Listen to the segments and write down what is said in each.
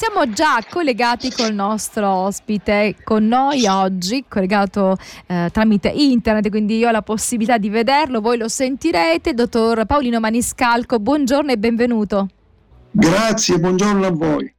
Siamo già collegati col nostro ospite, con noi oggi, collegato eh, tramite internet, quindi io ho la possibilità di vederlo, voi lo sentirete. Dottor Paolino Maniscalco, buongiorno e benvenuto. Grazie, buongiorno a voi.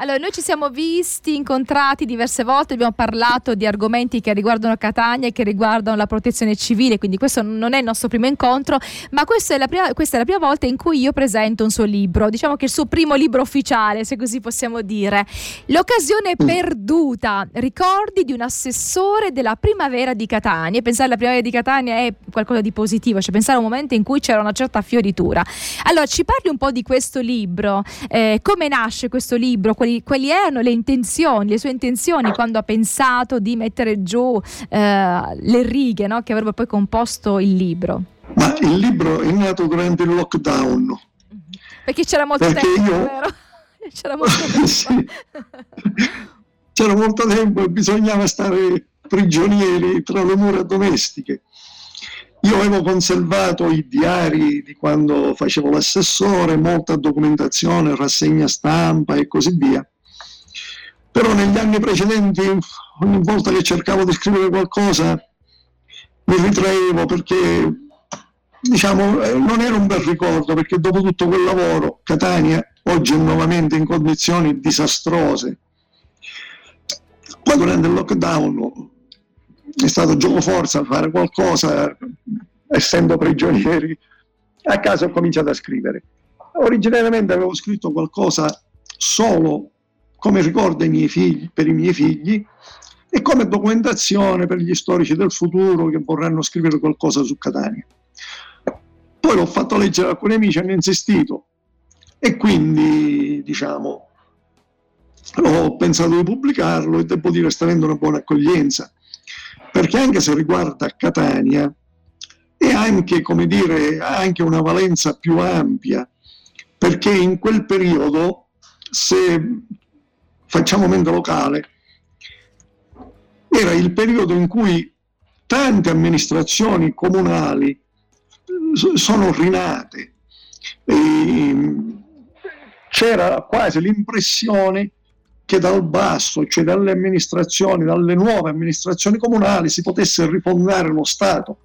Allora, noi ci siamo visti, incontrati diverse volte, abbiamo parlato di argomenti che riguardano Catania e che riguardano la protezione civile, quindi questo non è il nostro primo incontro, ma questa è la prima, è la prima volta in cui io presento un suo libro, diciamo che il suo primo libro ufficiale, se così possiamo dire. L'occasione mm. perduta, ricordi di un assessore della primavera di Catania. Pensare alla primavera di Catania è qualcosa di positivo, cioè pensare a un momento in cui c'era una certa fioritura. Allora, ci parli un po' di questo libro, eh, come nasce questo libro? Quali quali, quali, erano le intenzioni, le sue intenzioni quando ha pensato di mettere giù eh, le righe no, che avrebbero poi composto il libro? Ma il libro è nato durante il lockdown. Mm-hmm. Perché c'era molto Perché tempo, io... vero? C'era molto tempo. sì. C'era molto tempo e bisognava stare prigionieri tra le mura domestiche. Io avevo conservato i diari di quando facevo l'assessore, molta documentazione, rassegna stampa e così via. Però negli anni precedenti, ogni volta che cercavo di scrivere qualcosa, mi ritraevo perché, diciamo, eh, non era un bel ricordo, perché dopo tutto quel lavoro, Catania oggi è nuovamente in condizioni disastrose. Poi durante il lockdown è stato gioco forza fare qualcosa, essendo prigionieri. A casa ho cominciato a scrivere. Originariamente avevo scritto qualcosa solo come ricordo figli, per i miei figli e come documentazione per gli storici del futuro che vorranno scrivere qualcosa su Catania. Poi l'ho fatto leggere a alcuni amici, hanno insistito e quindi, diciamo, ho pensato di pubblicarlo e devo dire sta avendo una buona accoglienza perché anche se riguarda Catania è anche, come dire, anche una valenza più ampia, perché in quel periodo, se facciamo mente locale, era il periodo in cui tante amministrazioni comunali sono rinate. E c'era quasi l'impressione che dal basso, cioè dalle amministrazioni, dalle nuove amministrazioni comunali, si potesse rifondare lo Stato.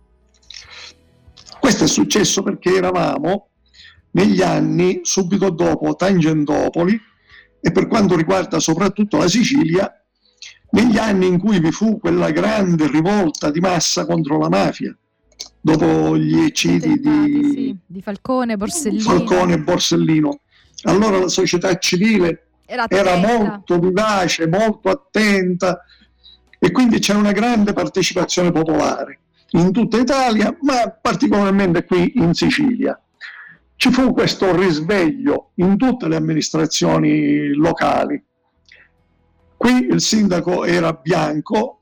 Questo è successo perché eravamo negli anni subito dopo Tangentopoli e per quanto riguarda soprattutto la Sicilia, negli anni in cui vi fu quella grande rivolta di massa contro la mafia, dopo gli eccidi di, sì, di Falcone, Borsellino. Falcone e Borsellino. Allora la società civile era, era molto vivace, molto attenta e quindi c'è una grande partecipazione popolare in tutta Italia, ma particolarmente qui in Sicilia. Ci fu questo risveglio in tutte le amministrazioni locali. Qui il sindaco era bianco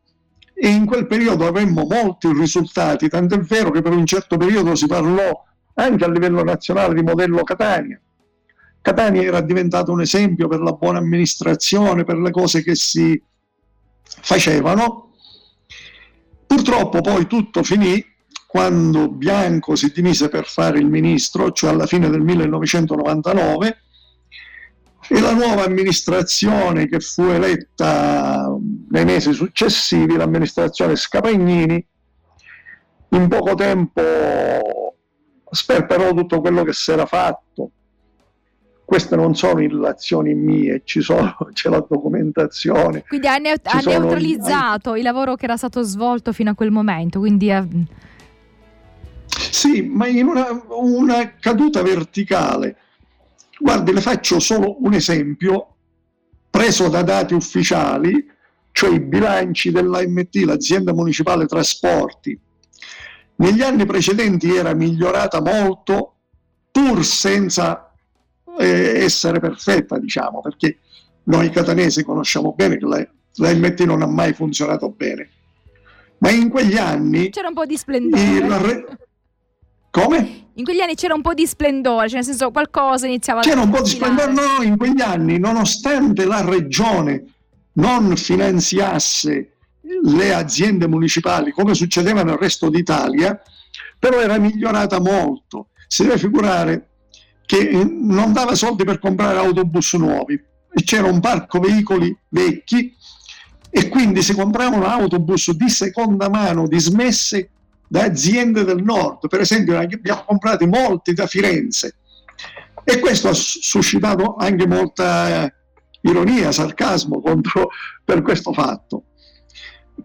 e in quel periodo avemmo molti risultati, tant'è vero che per un certo periodo si parlò anche a livello nazionale di modello Catania. Catania era diventato un esempio per la buona amministrazione, per le cose che si facevano. Purtroppo poi tutto finì quando Bianco si dimise per fare il ministro, cioè alla fine del 1999, e la nuova amministrazione che fu eletta nei mesi successivi, l'amministrazione Scapagnini, in poco tempo sperperò tutto quello che si era fatto, queste non sono illazioni mie, sono, c'è la documentazione. Quindi ha, ne- ha neutralizzato i... il lavoro che era stato svolto fino a quel momento, quindi... È... Sì, ma in una, una caduta verticale. Guardi, le faccio solo un esempio preso da dati ufficiali, cioè i bilanci dell'AMT, l'azienda municipale trasporti. Negli anni precedenti era migliorata molto, pur senza essere perfetta, diciamo, perché noi catanesi conosciamo bene che la, la MT non ha mai funzionato bene. Ma in quegli anni... C'era un po' di splendore. Re... Come? In quegli anni c'era un po' di splendore, cioè nel senso qualcosa iniziava a... C'era un po' di splendore, no, in quegli anni, nonostante la regione non finanziasse le aziende municipali come succedeva nel resto d'Italia, però era migliorata molto. Si deve figurare che non dava soldi per comprare autobus nuovi, c'era un parco veicoli vecchi e quindi si compravano autobus di seconda mano dismesse da aziende del nord. Per esempio, abbiamo comprato molti da Firenze e questo ha suscitato anche molta eh, ironia, sarcasmo contro, per questo fatto.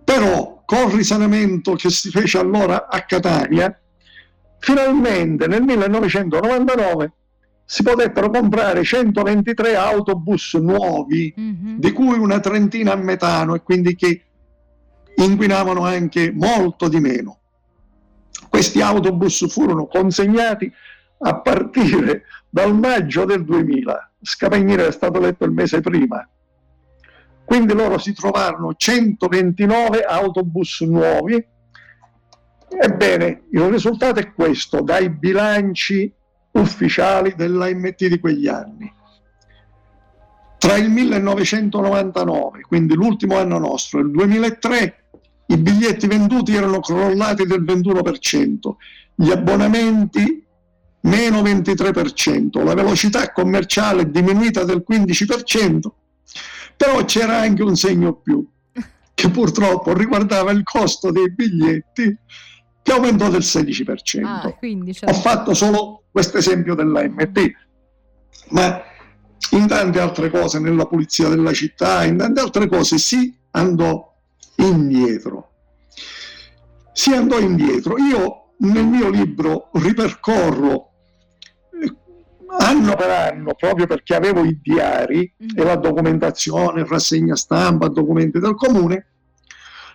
Però col risanamento che si fece allora a Catania, finalmente nel 1999 si potettero comprare 123 autobus nuovi, mm-hmm. di cui una trentina a metano e quindi che inquinavano anche molto di meno. Questi autobus furono consegnati a partire dal maggio del 2000. Scapagnire è stato letto il mese prima. Quindi loro si trovarono 129 autobus nuovi. Ebbene, il risultato è questo, dai bilanci ufficiali dell'AMT di quegli anni. Tra il 1999, quindi l'ultimo anno nostro, e il 2003, i biglietti venduti erano crollati del 21%, gli abbonamenti meno 23%, la velocità commerciale diminuita del 15%, però c'era anche un segno più, che purtroppo riguardava il costo dei biglietti che aumentò del 16%. Ah, Ho fatto solo questo esempio dell'AMT, ma in tante altre cose, nella pulizia della città, in tante altre cose si andò indietro. Si andò indietro. Io nel mio libro ripercorro eh, anno per anno, proprio perché avevo i diari mm. e la documentazione, rassegna stampa, documenti del comune,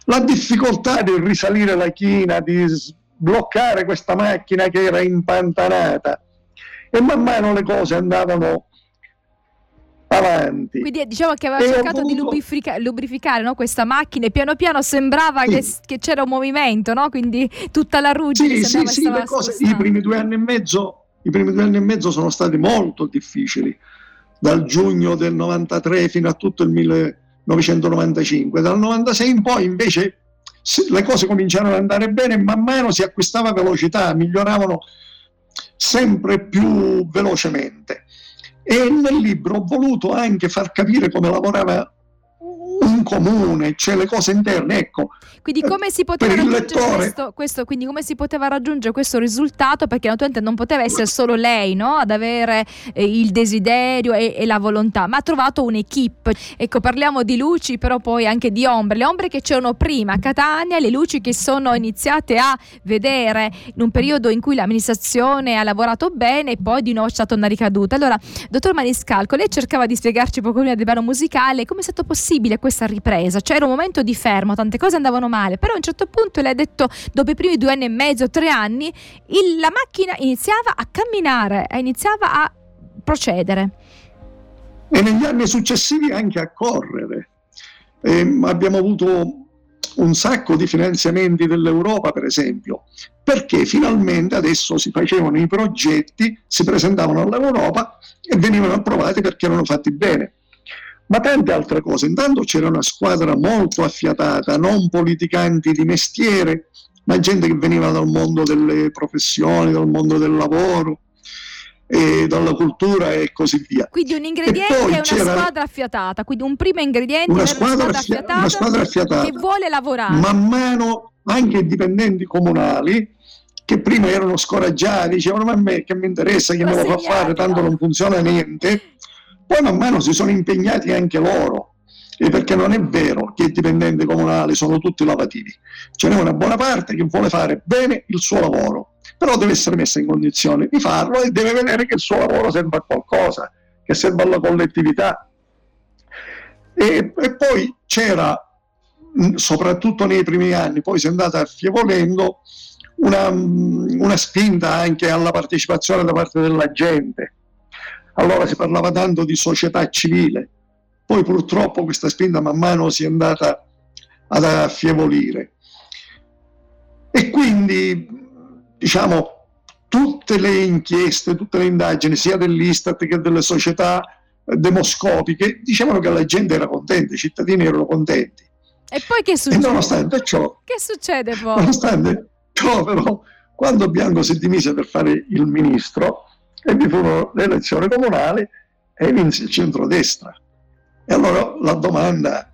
la difficoltà di risalire la china, di sbloccare questa macchina che era impantanata e man mano le cose andavano avanti. Quindi diciamo che aveva e cercato voluto... di lubrifica- lubrificare no, questa macchina e piano piano sembrava sì. che, che, c'era un movimento, no? quindi tutta la ruggine sì, sì, sì, cose, i primi due anni e mezzo i primi due anni e mezzo sono stati molto difficili dal giugno del 93 fino a tutto il 1900 1995. Dal 96 in poi invece le cose cominciarono ad andare bene man mano si acquistava velocità, miglioravano sempre più velocemente. E nel libro ho voluto anche far capire come lavorava un comune, cioè le cose interne. Ecco, quindi come si poteva raggiungere questo, questo, quindi come si poteva raggiungere questo risultato? Perché naturalmente non poteva essere solo lei no? ad avere eh, il desiderio e, e, la volontà, ma ha trovato un'equipe. Ecco, parliamo di luci, però poi anche di ombre. Le ombre che c'erano prima a Catania, le luci che sono iniziate a vedere in un periodo in cui l'amministrazione ha lavorato bene e poi di nuovo c'è stata una ricaduta. Allora, dottor Maniscalco, lei cercava di spiegarci poco prima del brano musicale come è stato possibile questa ripresa. C'era un momento di fermo, tante cose andavano male, però a un certo punto lei ha detto, dopo i primi due anni e mezzo, tre anni, il, la macchina iniziava a camminare, iniziava a procedere. E negli anni successivi anche a correre. E abbiamo avuto un sacco di finanziamenti dell'Europa, per esempio, perché finalmente adesso si facevano i progetti, si presentavano all'Europa e venivano approvati perché erano fatti bene ma tante altre cose. Intanto c'era una squadra molto affiatata, non politicanti di mestiere, ma gente che veniva dal mondo delle professioni, dal mondo del lavoro, e dalla cultura e così via. Quindi un ingrediente è una squadra affiatata, quindi un primo ingrediente una squadra, una squadra, affiatata, una squadra affiatata che vuole lavorare. Man mano anche i dipendenti comunali che prima erano scoraggiati, dicevano ma a me che mi interessa, che me lo fa fare, tanto non funziona niente poi man mano si sono impegnati anche loro, e perché non è vero che i dipendenti comunali sono tutti lavativi, ce n'è una buona parte che vuole fare bene il suo lavoro, però deve essere messa in condizione di farlo e deve vedere che il suo lavoro serve a qualcosa, che serve alla collettività. E, e poi c'era, soprattutto nei primi anni, poi si è andata affievolendo una, una spinta anche alla partecipazione da parte della gente allora si parlava tanto di società civile, poi purtroppo questa spinta man mano si è andata ad affievolire. E quindi, diciamo, tutte le inchieste, tutte le indagini, sia dell'Istat che delle società demoscopiche, dicevano che la gente era contenta, i cittadini erano contenti. E poi che succede? E nonostante ciò, che succede poi? Nonostante ciò, però, quando Bianco si dimise per fare il ministro, e vi furono le elezioni comunali e vinse il centrodestra. E allora la domanda,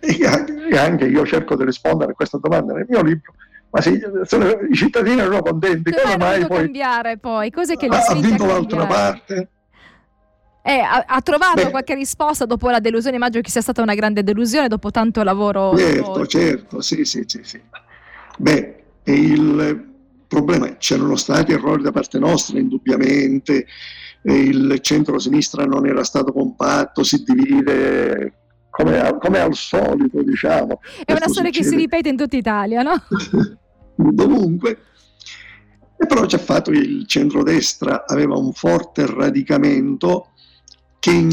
e anche io cerco di rispondere a questa domanda nel mio libro, ma se i cittadini erano contenti, come mai poi cambiare poi? Cos'è che li ha vinto l'altra parte? Eh, ha, ha, trovato Beh, qualche risposta dopo la delusione? Immagino che sia stata una grande delusione dopo tanto lavoro. Certo, certo, sì, sì, sì, sì. Beh, il problema è c'erano stati errori da parte nostra, indubbiamente. Il centro-sinistra non era stato compatto, si divide come, come al solito, diciamo. È una storia succede. che si ripete in tutta Italia, no? Dovunque. E però c'è fatto che il centrodestra aveva un forte radicamento che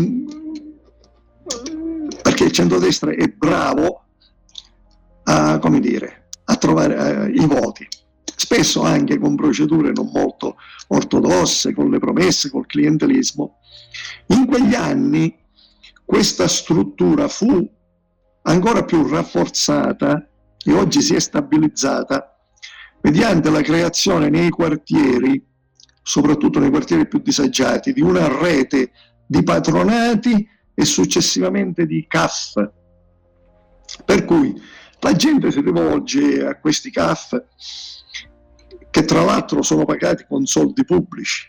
perché il centrodestra è bravo a, come dire, a trovare eh, i voti, spesso anche con procedure non molto ortodosse, con le promesse, col clientelismo. In quegli anni questa struttura fu ancora più rafforzata e oggi si è stabilizzata mediante la creazione nei quartieri, soprattutto nei quartieri più disagiati, di una rete di patronati e successivamente di CAF. Per cui la gente si rivolge a questi CAF che tra l'altro sono pagati con soldi pubblici.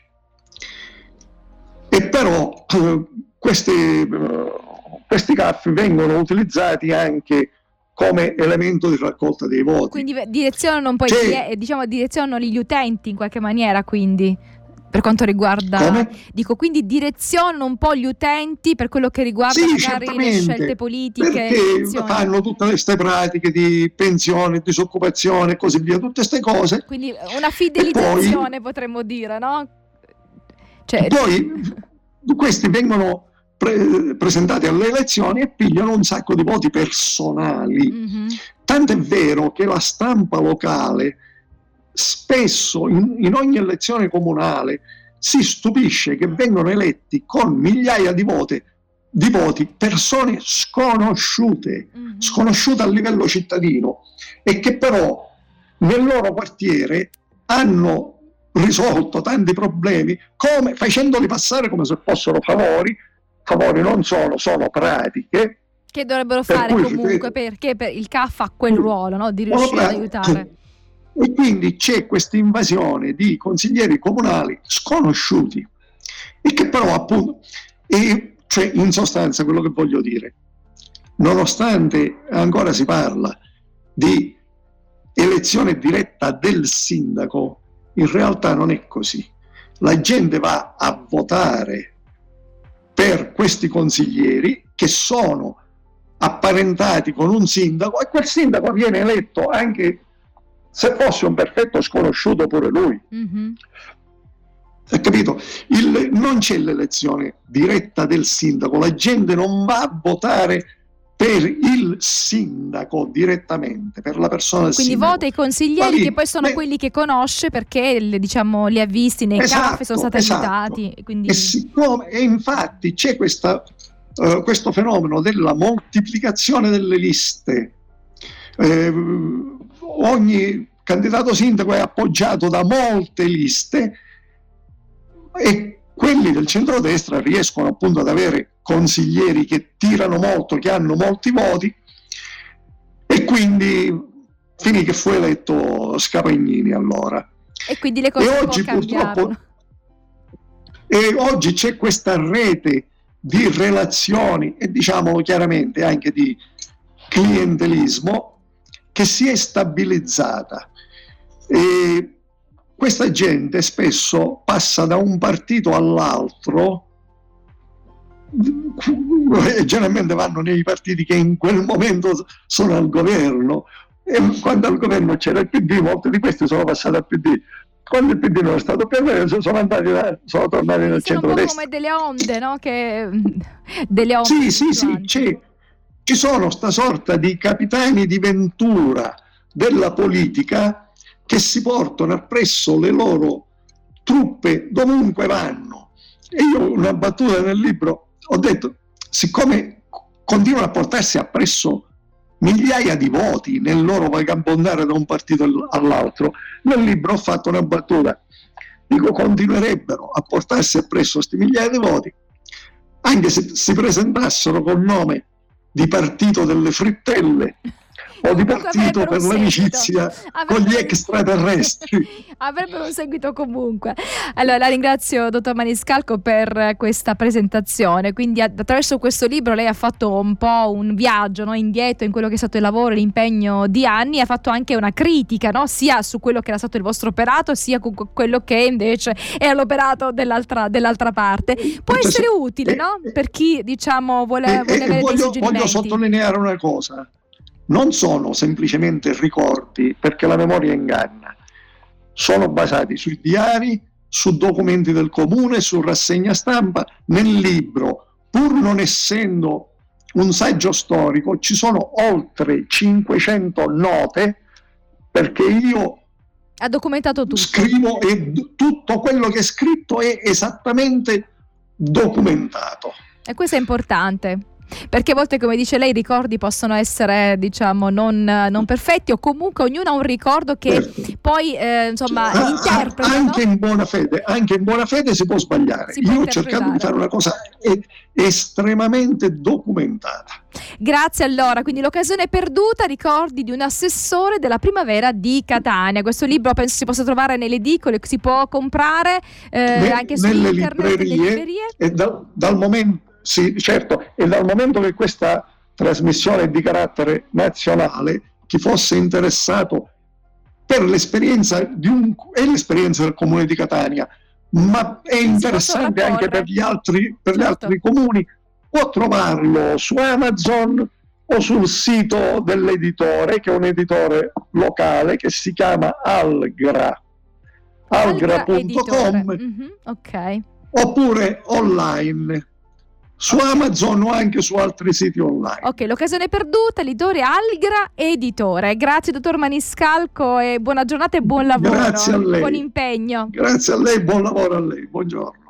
E però eh, questi, eh, questi CAF vengono utilizzati anche come elemento di raccolta dei voti. Quindi direzionano, poi, cioè, diciamo, direzionano gli utenti in qualche maniera, quindi per quanto riguarda Come? dico quindi direzionano un po' gli utenti per quello che riguarda sì, magari le scelte politiche perché fanno tutte queste pratiche di pensione, disoccupazione e così via tutte queste cose quindi una fidelizzazione poi, potremmo dire no? Cioè, poi questi vengono pre- presentati alle elezioni e pigliano un sacco di voti personali mm-hmm. tanto è vero che la stampa locale spesso in, in ogni elezione comunale si stupisce che vengono eletti con migliaia di voti, di voti persone sconosciute, mm-hmm. sconosciute a livello cittadino e che però nel loro quartiere hanno risolto tanti problemi come, facendoli passare come se fossero favori, favori non sono, sono pratiche. Che dovrebbero fare comunque perché per il CAF ha quel ruolo no? di riuscire ad aiutare. E quindi c'è questa invasione di consiglieri comunali sconosciuti e che però appunto, e cioè in sostanza quello che voglio dire, nonostante ancora si parla di elezione diretta del sindaco, in realtà non è così. La gente va a votare per questi consiglieri che sono apparentati con un sindaco e quel sindaco viene eletto anche se fosse un perfetto sconosciuto pure lui. Mm-hmm. Hai capito? Il, non c'è l'elezione diretta del sindaco, la gente non va a votare per il sindaco direttamente, per la persona del Quindi sindaco. vota i consiglieri lì, che poi sono beh, quelli che conosce perché diciamo, li ha visti nei esatto, caffè, sono stati esatto. aiutati. Quindi... E, siccome, e infatti c'è questa, uh, questo fenomeno della moltiplicazione delle liste. Eh, ogni candidato sindaco è appoggiato da molte liste e quelli del centrodestra riescono appunto ad avere consiglieri che tirano molto, che hanno molti voti e quindi finì che fu eletto Scapagnini allora. E quindi le cose e oggi purtroppo e oggi c'è questa rete di relazioni e diciamolo chiaramente anche di clientelismo che si è stabilizzata. E questa gente spesso passa da un partito all'altro generalmente vanno nei partiti che in quel momento sono al governo e quando al governo c'era il PD molte di questi sono passati al PD quando il PD non è stato più sono andati da, sono tornati nel centro-destra come delle onde no? che... delle onde sì sì sì c'è ci sono sta sorta di capitani di ventura della politica che si portano appresso le loro truppe dovunque vanno. E io una battuta nel libro ho detto, siccome continuano a portarsi appresso migliaia di voti nel loro vagabondare da un partito all'altro, nel libro ho fatto una battuta, dico continuerebbero a portarsi appresso questi migliaia di voti anche se si presentassero col nome di partito delle frittelle o di partito per l'amicizia con gli extraterrestri. Avrebbero un seguito comunque. Allora, la ringrazio, dottor Maniscalco, per questa presentazione. Quindi, attraverso questo libro, lei ha fatto un po' un viaggio no? indietro in quello che è stato il lavoro, l'impegno di anni. Ha fatto anche una critica, no? sia su quello che era stato il vostro operato, sia con quello che invece è l'operato dell'altra, dell'altra parte. Può Tutto essere se... utile, no? Per chi diciamo vuole, vuole avere voglio, voglio sottolineare una cosa non sono semplicemente ricordi perché la memoria inganna, sono basati sui diari, su documenti del comune, su rassegna stampa. Nel libro, pur non essendo un saggio storico, ci sono oltre 500 note perché io ha documentato tutto. Scrivo e tutto quello che è scritto è esattamente documentato. E questo è importante perché a volte, come dice lei, i ricordi possono essere, diciamo, non, non perfetti o comunque ognuno ha un ricordo che certo. poi, eh, insomma, cioè, interpreta. Anche, no? in buona fede, anche in buona fede si può sbagliare. Si Io ho cercato di fare una cosa estremamente documentata. Grazie allora, quindi l'occasione perduta, ricordi di un assessore della primavera di Catania. Questo libro penso si possa trovare nelle edicole, si può comprare eh, ne, anche su nelle internet, librerie, librerie. E da, dal momento sì, certo, e dal momento che questa trasmissione è di carattere nazionale, chi fosse interessato per l'esperienza di un, è l'esperienza del comune di Catania, ma è interessante anche per gli altri, per certo. gli altri comuni, può trovarlo su Amazon o sul sito dell'editore, che è un editore locale che si chiama Algra, algra.com, mm-hmm, okay. oppure online su Amazon o anche su altri siti online. Ok, l'occasione perduta, editore Algra Editore. Grazie dottor Maniscalco e buona giornata e buon lavoro. Grazie a lei. Buon impegno. Grazie a lei, buon lavoro a lei. Buongiorno.